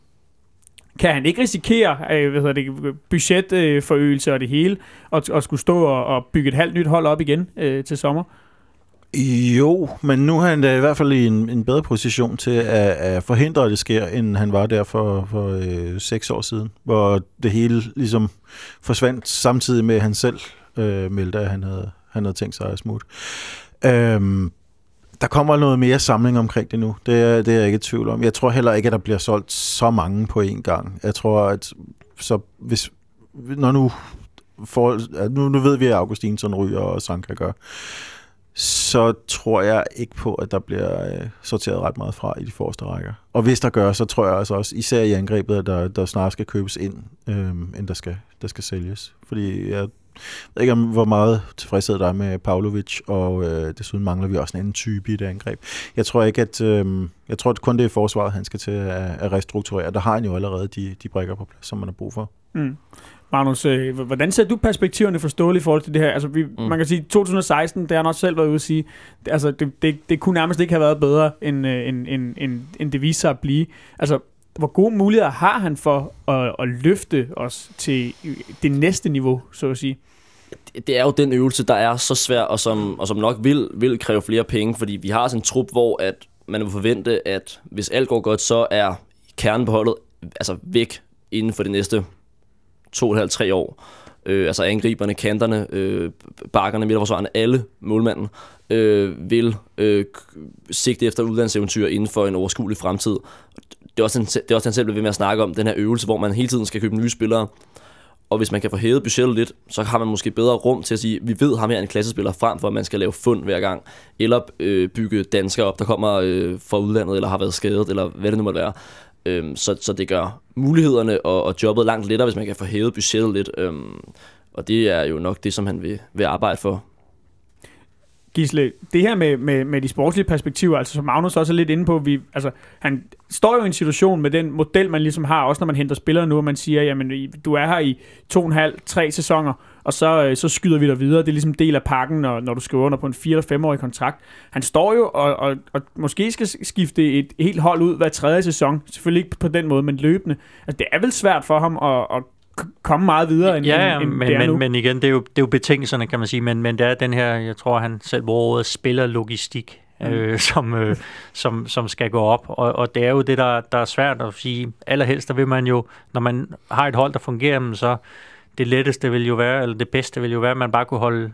kan han ikke risikere øh, hvad hedder det, budgetforøgelse og det hele, og, og skulle stå og, og bygge et halvt nyt hold op igen øh, til sommer? Jo, men nu er han da i hvert fald i en, en bedre position til at, at forhindre, at det sker, end han var der for, for øh, seks år siden, hvor det hele ligesom forsvandt samtidig med, at han selv øh, meldte, at han havde, han havde tænkt sig at smutte. Øhm, der kommer noget mere samling omkring det nu. Det er, det er jeg ikke i tvivl om. Jeg tror heller ikke, at der bliver solgt så mange på én gang. Jeg tror, at så hvis, når nu, for, nu, nu ved vi, at Augustinsson ryger og Sanka gør, så tror jeg ikke på, at der bliver øh, sorteret ret meget fra i de forreste rækker. Og hvis der gør, så tror jeg altså også, især i angrebet, at der, der snart skal købes ind, øh, end der skal, der skal sælges. Fordi jeg ved ikke, om hvor meget tilfredshed der er med Pavlovic, og øh, desuden mangler vi også en anden type i det angreb. Jeg tror ikke, at øh, jeg tror at kun det er forsvaret, han skal til at, at restrukturere. Der har han jo allerede de, de brækker på plads, som man har brug for. Mm. Magnus, øh, hvordan ser du perspektiverne for Ståle i forhold til det her? Altså, vi, mm. Man kan sige, 2016, det har han også selv været ude at sige, det, altså, det, det, det kunne nærmest ikke have været bedre, end, øh, end, end, end, end det viser sig at blive. Altså, hvor gode muligheder har han for at, at løfte os til det næste niveau, så at sige? det er jo den øvelse, der er så svær, og som, og som nok vil, vil kræve flere penge, fordi vi har sådan en trup, hvor at man vil forvente, at hvis alt går godt, så er kernen på holdet altså væk inden for de næste 2,5-3 år. Øh, altså angriberne, kanterne, øh, bakkerne, midterforsvarerne, alle målmanden øh, vil øh, sigte efter udlandseventyr inden for en overskuelig fremtid. Det er også, en, det er også han selv ved med at snakke om, den her øvelse, hvor man hele tiden skal købe nye spillere. Og hvis man kan få hævet budgettet lidt, så har man måske bedre rum til at sige, vi ved ham her en klassespiller, frem for at man skal lave fund hver gang. Eller øh, bygge danskere op, der kommer øh, fra udlandet, eller har været skadet, eller hvad det nu måtte være. Øhm, så, så det gør mulighederne og, og jobbet langt lettere, hvis man kan få hævet budgettet lidt. Øhm, og det er jo nok det, som han vil, vil arbejde for. Gisle, det her med, med, med de sportslige perspektiver, altså som Magnus også er lidt inde på, vi, altså, han står jo i en situation med den model, man ligesom har, også når man henter spillere nu, og man siger, jamen du er her i to og en halv, tre sæsoner, og så, øh, så skyder vi dig videre. Det er ligesom del af pakken, når, når du skriver under på en 4 eller 5 årig kontrakt. Han står jo og, og, og måske skal skifte et helt hold ud hver tredje sæson. Selvfølgelig ikke på den måde, men løbende. Altså, det er vel svært for ham at, at komme meget videre, end, Ja, ja end, end men, det er nu. men, men igen, det er, jo, det er jo betingelserne, kan man sige, men, men det er den her, jeg tror, han selv bruger ordet spillerlogistik, Mm. øh, som, øh, som, som skal gå op, og, og det er jo det, der, der er svært at sige. Allerhelst, der vil man jo, når man har et hold, der fungerer, men så det letteste vil jo være, eller det bedste vil jo være, at man bare kunne holde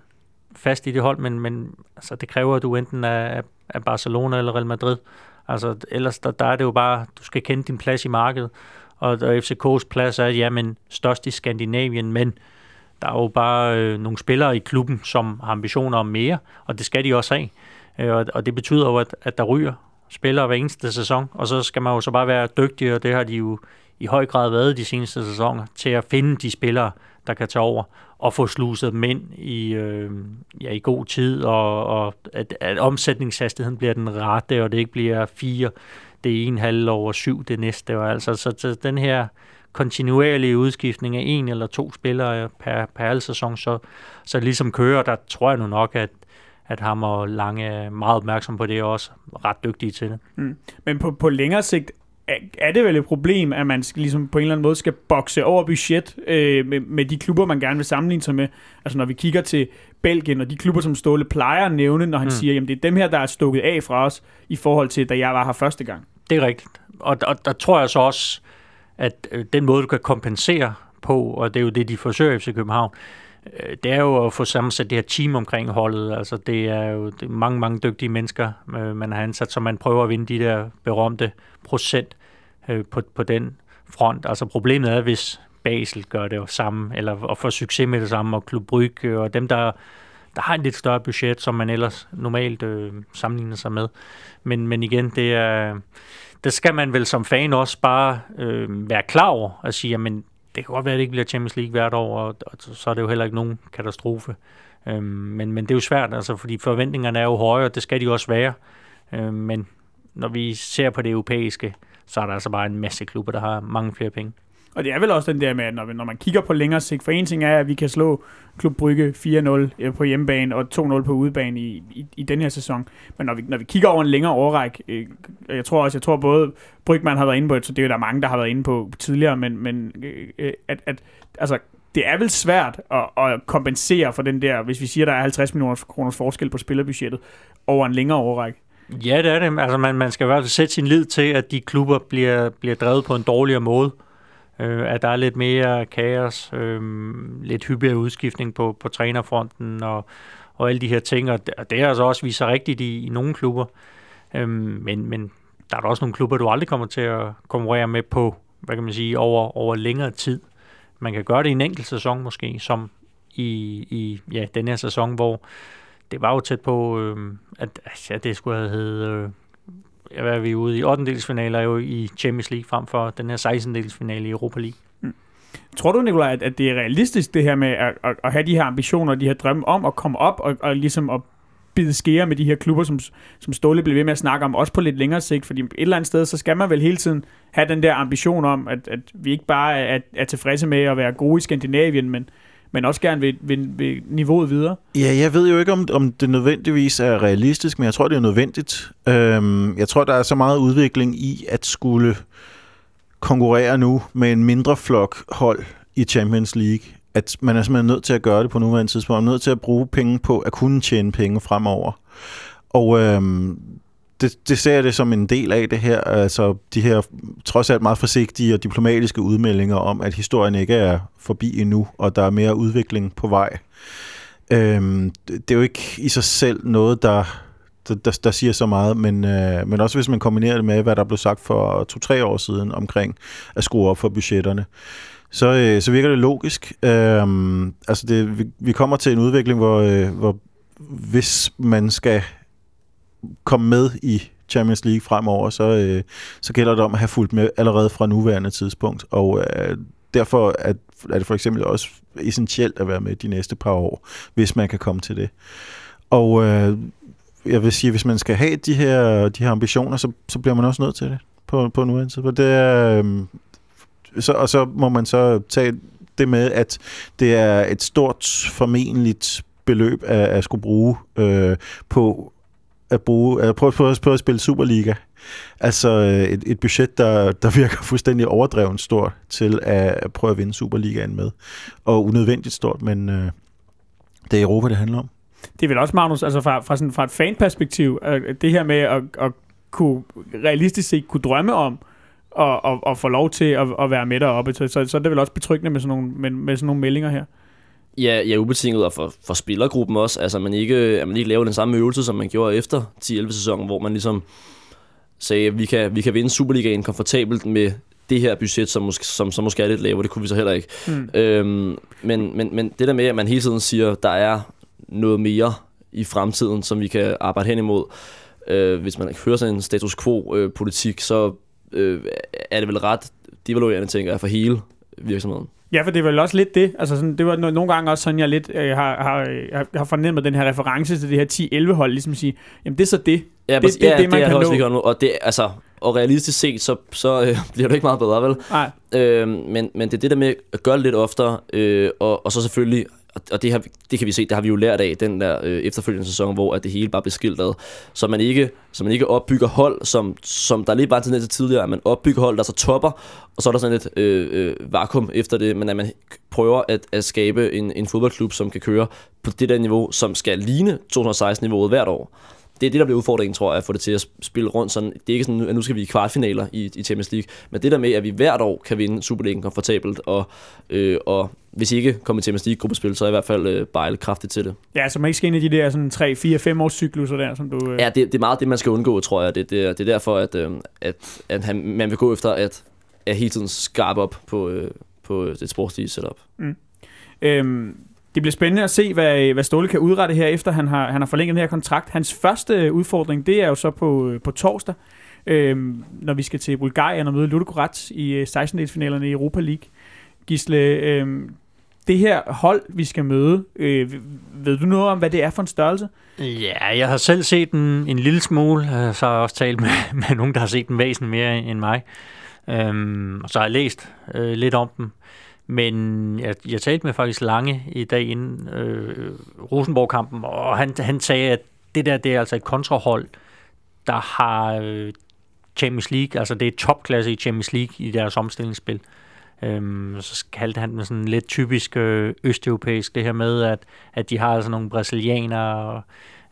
fast i det hold, men, men altså, det kræver, at du enten er, er Barcelona eller Real Madrid. Altså, ellers der, der er det jo bare, du skal kende din plads i markedet, og, og FCK's plads er, jamen, størst i Skandinavien, men der er jo bare øh, nogle spillere i klubben, som har ambitioner om mere, og det skal de også have. Øh, og, og det betyder jo, at, at der ryger spillere hver eneste sæson, og så skal man jo så bare være dygtig, og det har de jo i høj grad været de seneste sæsoner, til at finde de spillere, der kan tage over, og få sluset dem ind i, øh, ja, i god tid, og, og at, at omsætningshastigheden bliver den rette, og det ikke bliver fire, det er en halv over syv det næste, og altså så, så den her kontinuerlige udskiftning af en eller to spillere per, per halv sæson, så, så ligesom kører, der tror jeg nu nok, at, at ham og Lange er meget opmærksom på det, og også ret dygtige til det. Men på, på længere sigt er, er det vel et problem, at man skal, ligesom på en eller anden måde skal bokse over budget øh, med, med de klubber, man gerne vil sammenligne sig med. Altså når vi kigger til Belgien og de klubber, som Ståle plejer at nævne, når han mm. siger, jamen det er dem her, der er stukket af fra os, i forhold til, da jeg var her første gang. Det er rigtigt. Og, og der tror jeg så også, at øh, den måde, du kan kompensere på, og det er jo det, de forsøger i FC København, øh, det er jo at få sammensat det her team omkring holdet. Altså det er jo det er mange, mange dygtige mennesker, øh, man har ansat, så man prøver at vinde de der berømte procent på, på den front. Altså problemet er, hvis Basel gør det jo samme, eller og får succes med det samme, og Klub Brygge, og dem, der, der har en lidt større budget, som man ellers normalt øh, sammenligner sig med. Men, men igen, det er, det skal man vel som fan også bare øh, være klar over, og sige, jamen, det kan godt være, at det ikke bliver Champions League hvert år, og, og så er det jo heller ikke nogen katastrofe. Øhm, men, men det er jo svært, altså, fordi forventningerne er jo høje, og det skal de også være. Øhm, men når vi ser på det europæiske, så er der altså bare en masse klubber, der har mange flere penge. Og det er vel også den der med, at når, når man kigger på længere sigt, for en ting er, at vi kan slå Klub Brygge 4-0 eh, på hjemmebane og 2-0 på udebane i, i, i den her sæson. Men når vi, når vi kigger over en længere årræk, øh, eh, jeg tror også, jeg tror både Brygman har været inde på det, så det er jo der mange, der har været inde på tidligere, men, men øh, at, at altså, det er vel svært at, at kompensere for den der, hvis vi siger, der er 50 millioner kroners forskel på spillerbudgettet over en længere årrække. Ja, det er det. Altså, man, man skal i hvert fald sætte sin lid til, at de klubber bliver, bliver drevet på en dårligere måde. Øh, at der er lidt mere kaos, øh, lidt hyppigere udskiftning på, på trænerfronten og, og alle de her ting. Og det, og det har altså også vist sig rigtigt i, i nogle klubber. Øh, men, men der er der også nogle klubber, du aldrig kommer til at konkurrere med på, hvad kan man sige, over, over længere tid. Man kan gøre det i en enkelt sæson måske, som i, i ja, den her sæson, hvor det var jo tæt på, øh, at ja, det skulle have heddet, øh, hvad er vi ude i, 8. finaler jo i Champions League frem for den her 16. delsfinale i Europa League. Mm. Tror du, Nikolaj, at, at det er realistisk det her med at, at, at have de her ambitioner, de her drømme om at komme op og, og ligesom at bide skære med de her klubber, som, som Ståle blev ved med at snakke om, også på lidt længere sigt, fordi et eller andet sted, så skal man vel hele tiden have den der ambition om, at, at vi ikke bare er, er tilfredse med at være gode i Skandinavien, men, men også gerne vil, vil, vil niveauet videre. Ja, jeg ved jo ikke, om, om det nødvendigvis er realistisk, men jeg tror, det er nødvendigt. Øhm, jeg tror, der er så meget udvikling i at skulle konkurrere nu med en mindre flok hold i Champions League, at man er simpelthen nødt til at gøre det på nuværende tidspunkt. Man er nødt til at bruge penge på at kunne tjene penge fremover. Og øhm, det, det ser jeg det som en del af det her, altså de her trods alt meget forsigtige og diplomatiske udmeldinger om, at historien ikke er forbi endnu, og der er mere udvikling på vej. Øhm, det er jo ikke i sig selv noget, der, der, der, der siger så meget, men, øh, men også hvis man kombinerer det med, hvad der blev sagt for to-tre år siden omkring at skrue op for budgetterne, så, øh, så virker det logisk. Øhm, altså det, vi, vi kommer til en udvikling, hvor, øh, hvor hvis man skal komme med i Champions League fremover, så, øh, så gælder det om at have fulgt med allerede fra nuværende tidspunkt. Og øh, derfor er, er det for eksempel også essentielt at være med de næste par år, hvis man kan komme til det. Og øh, jeg vil sige, hvis man skal have de her, de her ambitioner, så, så bliver man også nødt til det på, på nuværende tidspunkt. Det er, øh, så, og så må man så tage det med, at det er et stort formentligt beløb at, at skulle bruge øh, på at bruge, at prøve, prøv at spille Superliga. Altså øh, et, et budget, der, der virker fuldstændig overdrevet stort til at prøve at vinde Superligaen med. Og unødvendigt stort, men øh, det er Europa, det handler om. Det er vel også, Magnus, altså fra, fra, sådan, fra et fanperspektiv, det her med at, at kunne realistisk set kunne drømme om, og, og, og få lov til at, at være med deroppe. Så, så, så er det vel også betryggende med sådan nogle, med, med sådan nogle meldinger her. Ja, ja ubetinget, og for, for spillergruppen også. Altså, man ikke, at man ikke laver den samme øvelse, som man gjorde efter 10-11 sæsonen, hvor man ligesom sagde, at vi kan, vi kan vinde Superligaen komfortabelt med det her budget, som, måske, som, som måske er lidt lavere, det kunne vi så heller ikke. Mm. Øhm, men, men, men det der med, at man hele tiden siger, at der er noget mere i fremtiden, som vi kan arbejde hen imod. Øh, hvis man hører sådan en status quo-politik, så øh, er det vel ret devaluerende, tænker jeg, for hele virksomheden. Ja, for det er vel også lidt det. Altså sådan, det var no- nogle gange også sådan, jeg lidt øh, har, har, har fornemmet den her reference til det her 10-11 hold, ligesom at sige, jamen det er så det. Ja, det, det, ja, det, det, man det kan også, nå. Og, det, altså, og realistisk set, så, så øh, bliver det ikke meget bedre, vel? Nej. Øh, men, men det er det der med at gøre det lidt oftere, øh, og, og så selvfølgelig og, og det, har, det kan vi se, det har vi jo lært af den der øh, efterfølgende sæson, hvor at det hele bare blev skildret. Så man ikke, så man ikke opbygger hold, som, som der lige bare en tendens til tidligere, at man opbygger hold, der så topper, og så er der sådan et øh, øh, vakuum efter det, men at man prøver at, at skabe en, en fodboldklub, som kan køre på det der niveau, som skal ligne 2016-niveauet hvert år det er det, der bliver udfordringen, tror jeg, at få det til at spille rundt. Sådan, det er ikke sådan, at nu skal vi i kvartfinaler i, i Champions League, men det der med, at vi hvert år kan vinde Superligaen komfortabelt, og, øh, og hvis I ikke kommer til Champions League-gruppespil, så er i hvert fald øh, bejle kraftigt til det. Ja, så man ikke skal ind i de der sådan 3, 4, 5 års cykluser der, som du... Øh... Ja, det, det er meget det, man skal undgå, tror jeg. Det, det, det er derfor, at, øh, at, at han, man vil gå efter at, at hele tiden skarpe op på, øh, på det sportslige setup. Mm. Øhm, det bliver spændende at se, hvad, hvad Ståle kan udrette her, efter han har, han har forlænget den her kontrakt. Hans første øh, udfordring, det er jo så på, øh, på torsdag, øh, når vi skal til Bulgarien og møde Ludogorets i øh, 16-delsfinalerne i Europa League. Gisle, øh, det her hold, vi skal møde, øh, ved du noget om, hvad det er for en størrelse? Ja, jeg har selv set den en lille smule, så har jeg også talt med, med nogen, der har set den væsen mere end mig. Øhm, og så har jeg læst øh, lidt om dem. Men jeg, jeg talte med faktisk Lange i dag inden øh, Rosenborg-kampen, og han, han sagde, at det der det er altså et kontrahold, der har øh, Champions League, altså det er topklasse i Champions League i deres omstillingsspil. Øhm, så kaldte han det sådan lidt typisk øh, østeuropæisk, det her med, at, at de har altså nogle brasilianere og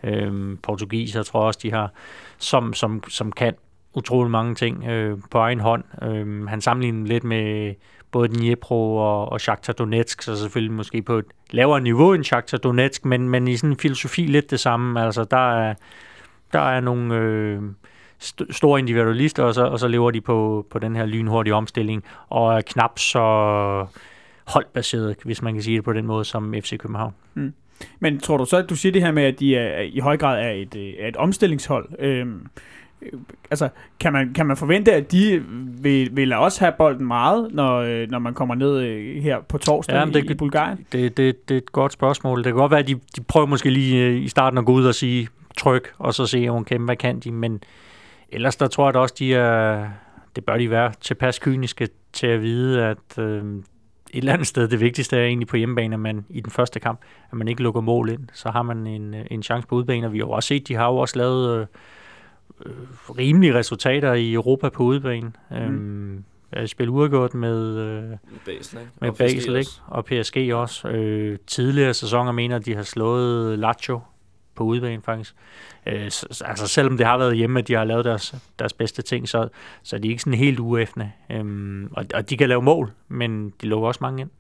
øh, portugiser, tror jeg også, de har, som, som, som kan utrolig mange ting øh, på egen hånd. Øh, han sammenligner lidt med både Dnipro og, og Shakhtar Donetsk, så selvfølgelig måske på et lavere niveau end Shakhtar Donetsk, men, men i sådan en filosofi lidt det samme. Altså, der er, der er nogle øh, st- store individualister, og så, og så lever de på, på den her lynhurtige omstilling, og er knap så holdbaseret, hvis man kan sige det på den måde, som FC København. Mm. Men tror du så, at du siger det her med, at de er, i høj grad er et, øh, er et omstillingshold? Øhm, altså, kan man, kan man forvente, at de vil, vil også have bolden meget, når, øh, når man kommer ned øh, her på torsdag ja, det, i, i Bulgarien? Det, det, det er et godt spørgsmål. Det kan godt være, at de, de prøver måske lige øh, i starten at gå ud og sige tryk, og så se, okay, hvad kan de, men ellers der tror jeg da også, de er, det bør de være tilpas kyniske til at vide, at øh, et eller andet sted, det vigtigste er egentlig på hjemmebane, at man i den første kamp, at man ikke lukker mål ind, så har man en, en chance på udebane, og vi har jo også set, de har jo også lavet øh, øh, rimelige resultater i Europa på udebane. Mm. Øhm, spille uafgjort med, øh, Basel, ikke? med og Basel ikke? og PSG også. Øh, tidligere sæsoner mener, at de har slået Lazio på udebane faktisk. Øh, så, altså selvom det har været hjemme, at de har lavet deres, deres bedste ting, så, så er de ikke sådan helt uæftende. Øhm, og, og de kan lave mål, men de lukker også mange ind.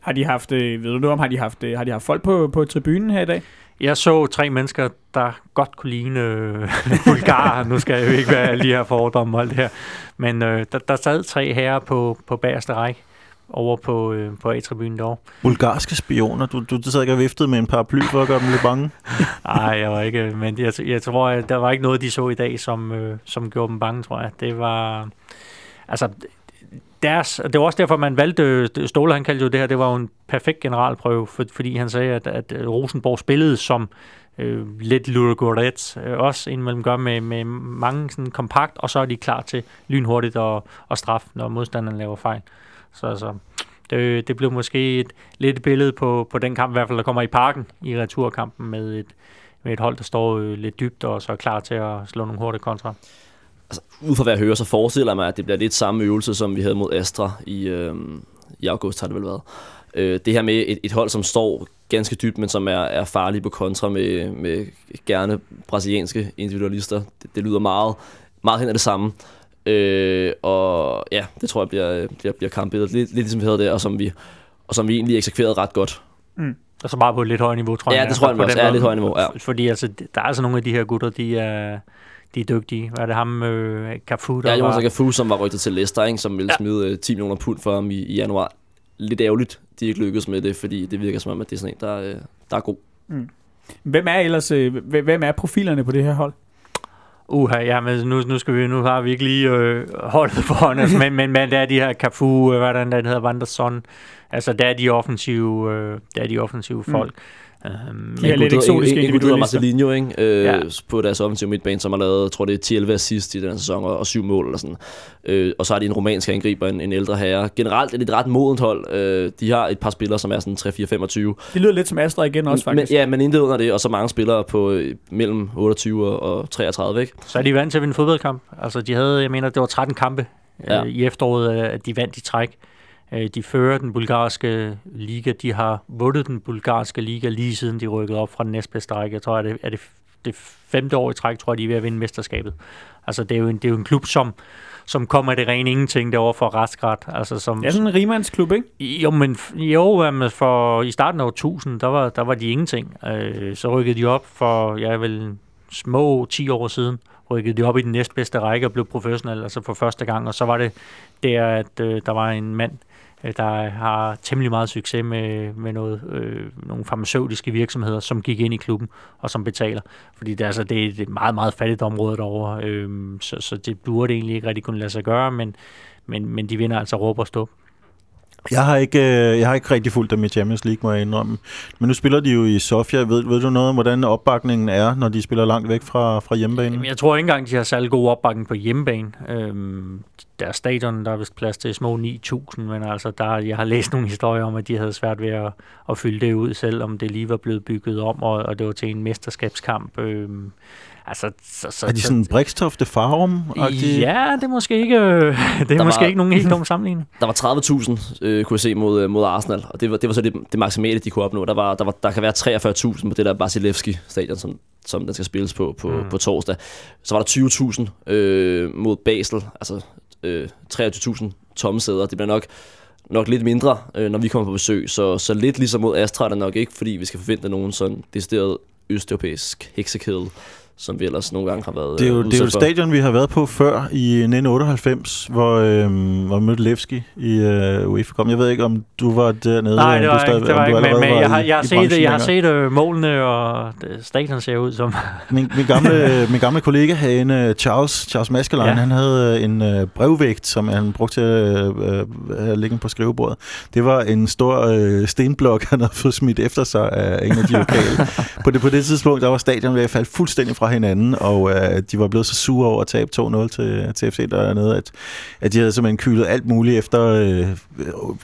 Har de haft, øh, ved du noget om, har de haft, øh, har de haft folk på, på tribunen her i dag? Jeg så tre mennesker, der godt kunne ligne øh, bulgarer. nu skal jeg jo ikke være de her fordomme og alt det her. Men øh, der, der sad tre herrer på, på bagerste række over på, øh, på A-tribunen derovre. Bulgarske spioner? Du, du, du sad ikke og viftede med en paraply for at gøre dem lidt bange? Nej, jeg var ikke, men jeg, jeg tror, at der var ikke noget, de så i dag, som, øh, som gjorde dem bange, tror jeg. Det var... Altså, deres, det var også derfor, man valgte, øh, Ståle han kaldte jo det her, det var jo en perfekt generalprøve, for, fordi han sagde, at, at øh, Rosenborg spillede som øh, lidt Ludogorets, øh, også indimellem gør med, med mange sådan kompakt, og så er de klar til lynhurtigt at, at straffe, når modstanderen laver fejl. Så altså, det, det blev måske et lidt billede på, på den kamp, i hvert fald der kommer i parken i returkampen med et, med et hold, der står øh, lidt dybt og så er klar til at slå nogle hurtige kontra altså, ud fra hvad jeg hører, så forestiller jeg mig, at det bliver lidt samme øvelse, som vi havde mod Astra i, øh, i august, har det vel været. Øh, det her med et, et hold, som står ganske dybt, men som er, er farlige på kontra med, med gerne brasilianske individualister. Det, det lyder meget, meget hen af det samme. Øh, og ja, det tror jeg bliver, bliver, bliver kampbilledet. Lidt, lidt ligesom vi havde der, og som vi, og som vi egentlig eksekverede ret godt. Mm. Altså bare på et lidt højere niveau, tror jeg. Ja, det tror jeg, jeg også er lidt højere niveau, ja. Fordi altså, der er altså nogle af de her gutter, de er de er dygtige. Hvad er det ham, øh, Cafu, der Ja, Jonas var... Cafu, som var rygtet til Leicester, ikke, som ville ja. smide øh, 10 millioner pund for ham i, i januar. Lidt ærgerligt, de ikke lykkedes med det, fordi det virker som om, at det er sådan en, der, øh, der er god. Mm. Hvem er ellers, øh, hvem er profilerne på det her hold? Uha, ja, men nu, nu, skal vi, nu har vi ikke lige øh, holdet foran os, men, men, men der er de her Cafu, øh, hvad der, der hedder, Vanderson, Altså, der er de offensive, øh, der er de offensive Mm. Um, Ja, lidt eksotiske individualister. Marcelinho, ikke? Øh, Ja. på deres offensive midtbane, som har lavet, jeg tror det er 10-11 assist i den her sæson, og, og syv mål eller sådan. Øh, og så har de en romansk angriber, en, en ældre herre. Generelt er det et ret modent hold. Øh, de har et par spillere, som er sådan 3-4-25. Det lyder lidt som Astra igen også, Men, faktisk. ja, men intet under det, og så mange spillere på øh, mellem 28 og- og 33, ikke? Så er de vant til at vinde fodboldkamp. Altså, de havde, jeg mener, det var 13 kampe ja. Øh, i efteråret, at de vandt i træk. Øh, de fører den bulgarske liga. De har vundet den bulgarske liga lige siden de rykkede op fra den næstbedste række. Jeg tror, at det er det, det femte år i træk, tror jeg, de er ved at vinde mesterskabet. Altså, det er jo en, det er jo en klub, som, som kommer af det rene ingenting derovre for Raskrat. Altså, som, Det er sådan en rimandsklub, ikke? jo, men jo, jamen, for i starten af 1000, der var, der var de ingenting. Øh, så rykkede de op for, ja, vel små 10 år siden, rykkede de op i den næstbedste række og blev professionel, altså for første gang. Og så var det der, at øh, der var en mand, øh, Øh, der har temmelig meget succes med, med noget, øh, nogle farmaceutiske virksomheder, som gik ind i klubben og som betaler. Fordi det, altså, det er et meget, meget fattigt område derovre, øh, så, så det burde egentlig ikke rigtig kunne lade sig gøre, men, men, men de vinder altså råb og stå. Jeg har ikke, øh, jeg har ikke rigtig fulgt dem i Champions League, må jeg indrømme. Men nu spiller de jo i Sofia. Ved, ved du noget om, hvordan opbakningen er, når de spiller langt væk fra, fra hjemmebanen? Jamen, jeg tror ikke engang, de har særlig god opbakning på hjemmebane. Øhm, der stadion, der er vist plads til små 9.000, men altså, der, jeg har læst nogle historier om, at de havde svært ved at, at fylde det ud, selvom det lige var blevet bygget om, og, og det var til en mesterskabskamp. Øhm, altså, så, så, Er de så- sådan Brixtoft farum Ja, det er måske ikke, øh, det er Der måske var- ikke nogen helt dum sammenligning. Der var 30.000, øh, kunne jeg se, mod, øh, mod Arsenal, og det var, det var så det, det maksimale, de kunne opnå. Der, var, der, var, der kan være 43.000 på det der Basilevski-stadion, som, som den skal spilles på på, Mm. på torsdag. Så var der 20.000 øh, mod Basel, altså øh, 23.000 tomme sæder. Det bliver nok nok lidt mindre, øh, når vi kommer på besøg. Så, så lidt ligesom mod Astra er det nok ikke, fordi vi skal forvente nogen sådan decideret østeuropæisk heksekedel, som vi ellers nogle gange har været Det er jo, øh, det er jo et stadion, vi har været på før i 1998, hvor, øh, hvor vi mødte Levski i øh, UEFA Cup. Jeg ved ikke, om du var dernede. Nej, det du var stadig- ikke, det var ikke men, jeg har, jeg har set, jeg har set øh, målene, og det- stadion ser ud som... Min, min, gamle, min gamle kollega herinde, Charles, Charles Maskelein, Ja. han havde øh, en øh, brevvægt, som han brugte til at øh, øh, ligge på skrivebordet. Det var en stor øh, stenblok, han havde fået smidt efter sig af en af de lokale. på, det, på det tidspunkt, der var stadion ved at falde fuldstændig fra hinanden, og øh, de var blevet så sure over at tabe 2-0 til, til FC dernede, at, at de havde simpelthen kylet alt muligt efter... Øh,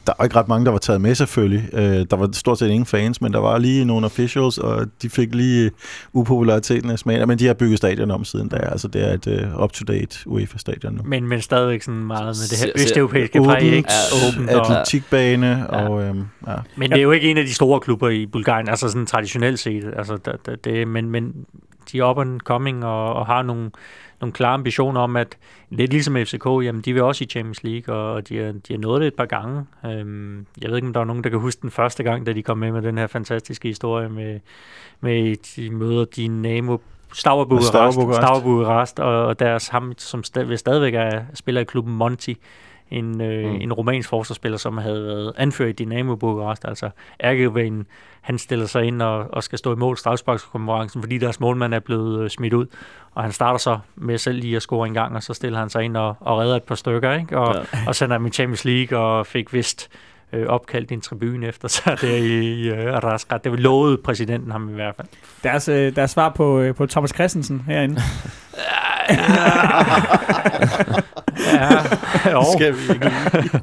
der var ikke ret mange, der var taget med selvfølgelig. Øh, der var stort set ingen fans, men der var lige nogle officials, og de fik lige upopulariteten af smagen. Men de har bygget stadion om siden da, altså det er et uh, up-to-date UEFA-stadion nu. Men, men stadigvæk sådan meget med det her østeuropæiske præg, ikke? Åbent og, atletikbane, Ja. og øhm, ja. Men det er jo ikke en af de store klubber i Bulgarien, altså sådan traditionelt set. Altså, det, men, men de er up and coming og, og har nogle, nogle klare ambitioner om, at lidt ligesom FCK, jamen de vil også i Champions League, og de har, de har nået det et par gange. Øhm, jeg ved ikke, om der er nogen, der kan huske den første gang, da de kom med med den her fantastiske historie med, med de møder Dynamo Stavar Bukarest, Bukarest. Og, deres ham, som stadig, stadigvæk er, spiller i klubben Monti, en, øh, mm. En romansk forsvarsspiller, som havde været anført i Dynamo Bukarest, altså ærkevægen, han stiller sig ind og, og skal stå i mål strafsparkskonkurrencen, fordi deres målmand er blevet øh, smidt ud, og han starter så med selv lige at score en gang, og så stiller han sig ind og, og redder et par stykker, ikke? Og, Ja. og sender dem i Champions League, og fik vist øh, opkaldt en tribune efter sig der i, i øh, Raskat. Det lovede præsidenten ham i hvert fald. Deres, øh, deres svar på, øh, på Thomas Christensen herinde. Ja, jo, Skal vi ikke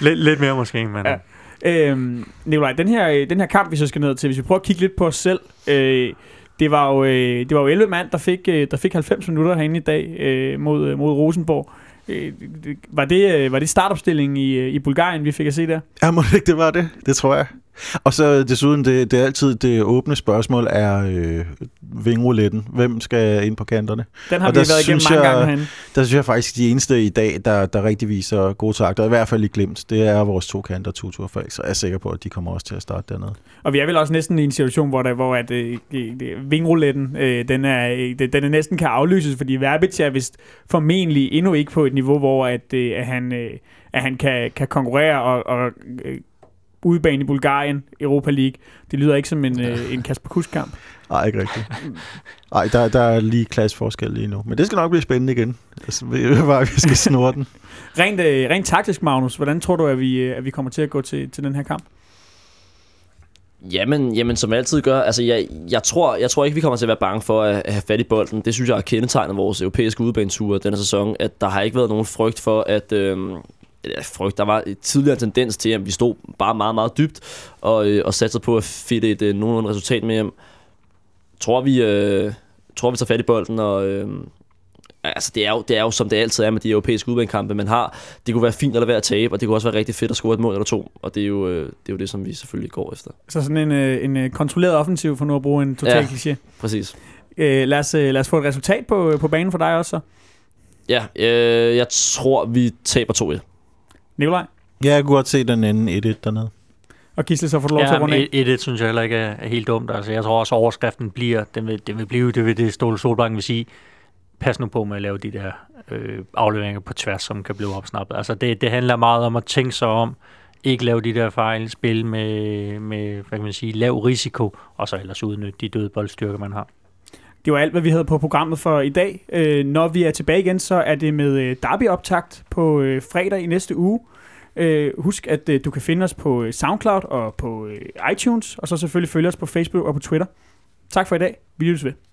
lidt, lidt mere måske, men... Ja. Øhm, Nikolaj, den her, øh, den her kamp, vi så skal ned til, hvis vi prøver at kigge lidt på os selv, øh, det var jo, øh, det var jo 11 mand, der fik, øh, der fik 90 minutter herinde i dag øh, mod, øh, mod Rosenborg. Øh, det- var, det, øh, var det startopstillingen i, øh, i Bulgarien, vi fik at se der? Ja, må det ikke det var det? Det tror jeg. Og så desuden, det, det er altid det åbne spørgsmål er øh, vingrouletten. Hvem skal ind på kanterne? Den har Og vi været igennem mange jeg- gange herinde. Der synes jeg faktisk, de eneste i dag, der, der rigtig viser gode takter, i hvert fald i glimt, det er vores to kanter, Tutu og Frederik, så jeg er sikker på, at de kommer også til at starte dernede. Og vi er vel også næsten i en situation, hvor, der, hvor at, øh, vingrouletten, øh, den, er, øh, den, er næsten kan aflyses, fordi Verbic er vist formentlig endnu ikke på et niveau, hvor at, øh, at han, øh, at han kan, kan konkurrere og, og øh, udebane i Bulgarien, Europa League. Det lyder ikke som en, øh, en Kasper Kusk-kamp. Nej, ikke rigtigt. Nej, der, der er lige klasseforskel lige nu. Men det skal nok blive spændende igen. Altså, vi, vi skal snurre den. Rent, øh, rent taktisk, Magnus, hvordan tror du, at vi, øh, at vi kommer til at gå til, til den her kamp? Jamen, jamen, som jeg altid gør, altså jeg, jeg, tror, jeg tror ikke, vi kommer til at være bange for at, at have fat i bolden. Det synes jeg er kendetegnet vores europæiske udebaneture denne sæson, at der har ikke været nogen frygt for, at... Øh, frygt. Der var tidligere tendens til, at vi stod bare meget, meget dybt og, øh, og satte på at fedte et øh, nogenlunde resultat med hjem. Tror vi, øh, tror vi tager fat i bolden, og øh, altså det er, jo, det er jo som det altid er med de europæiske udbanekampe, man har. Det kunne være fint at lade være at tabe, og det kunne også være rigtig fedt at score et mål eller to, og det er jo, øh, det, er jo det, som vi selvfølgelig går efter. Så sådan en, øh, en øh, kontrolleret offensiv, for nu at bruge en total ja. kliché. Præcis. Øh, lad, os, lad os få et resultat på, på banen for dig også så. Ja, øh, jeg tror, vi taber 2-1. Nikolaj? Ja, jeg kunne godt se den ende 1-1 dernede. Og Gisle, så får du lov ja, til at runde af. 1-1 synes jeg heller ikke er helt dumt. Altså, jeg tror også, overskriften bliver, den vil, den vil blive, det vil det Ståle Solbakken vil sige, pas nu på med at lave de der øh, afleveringer på tværs, som kan blive opsnappet. Altså, det, det handler meget om at tænke sig om, ikke lave de der fejl, spil med, med hvad kan man sige, lav risiko, og så ellers udnytte de døde boldstyrker, man har. Det var alt, hvad vi havde på programmet for i dag. Øh, når vi er tilbage igen, så er det med øh, Derby-optakt på øh, fredag i næste uge. Øh, husk, at øh, du kan finde os på øh, SoundCloud og på øh, iTunes, og så selvfølgelig følge os på Facebook og på Twitter. Tak for i dag. Vi lyttes ved.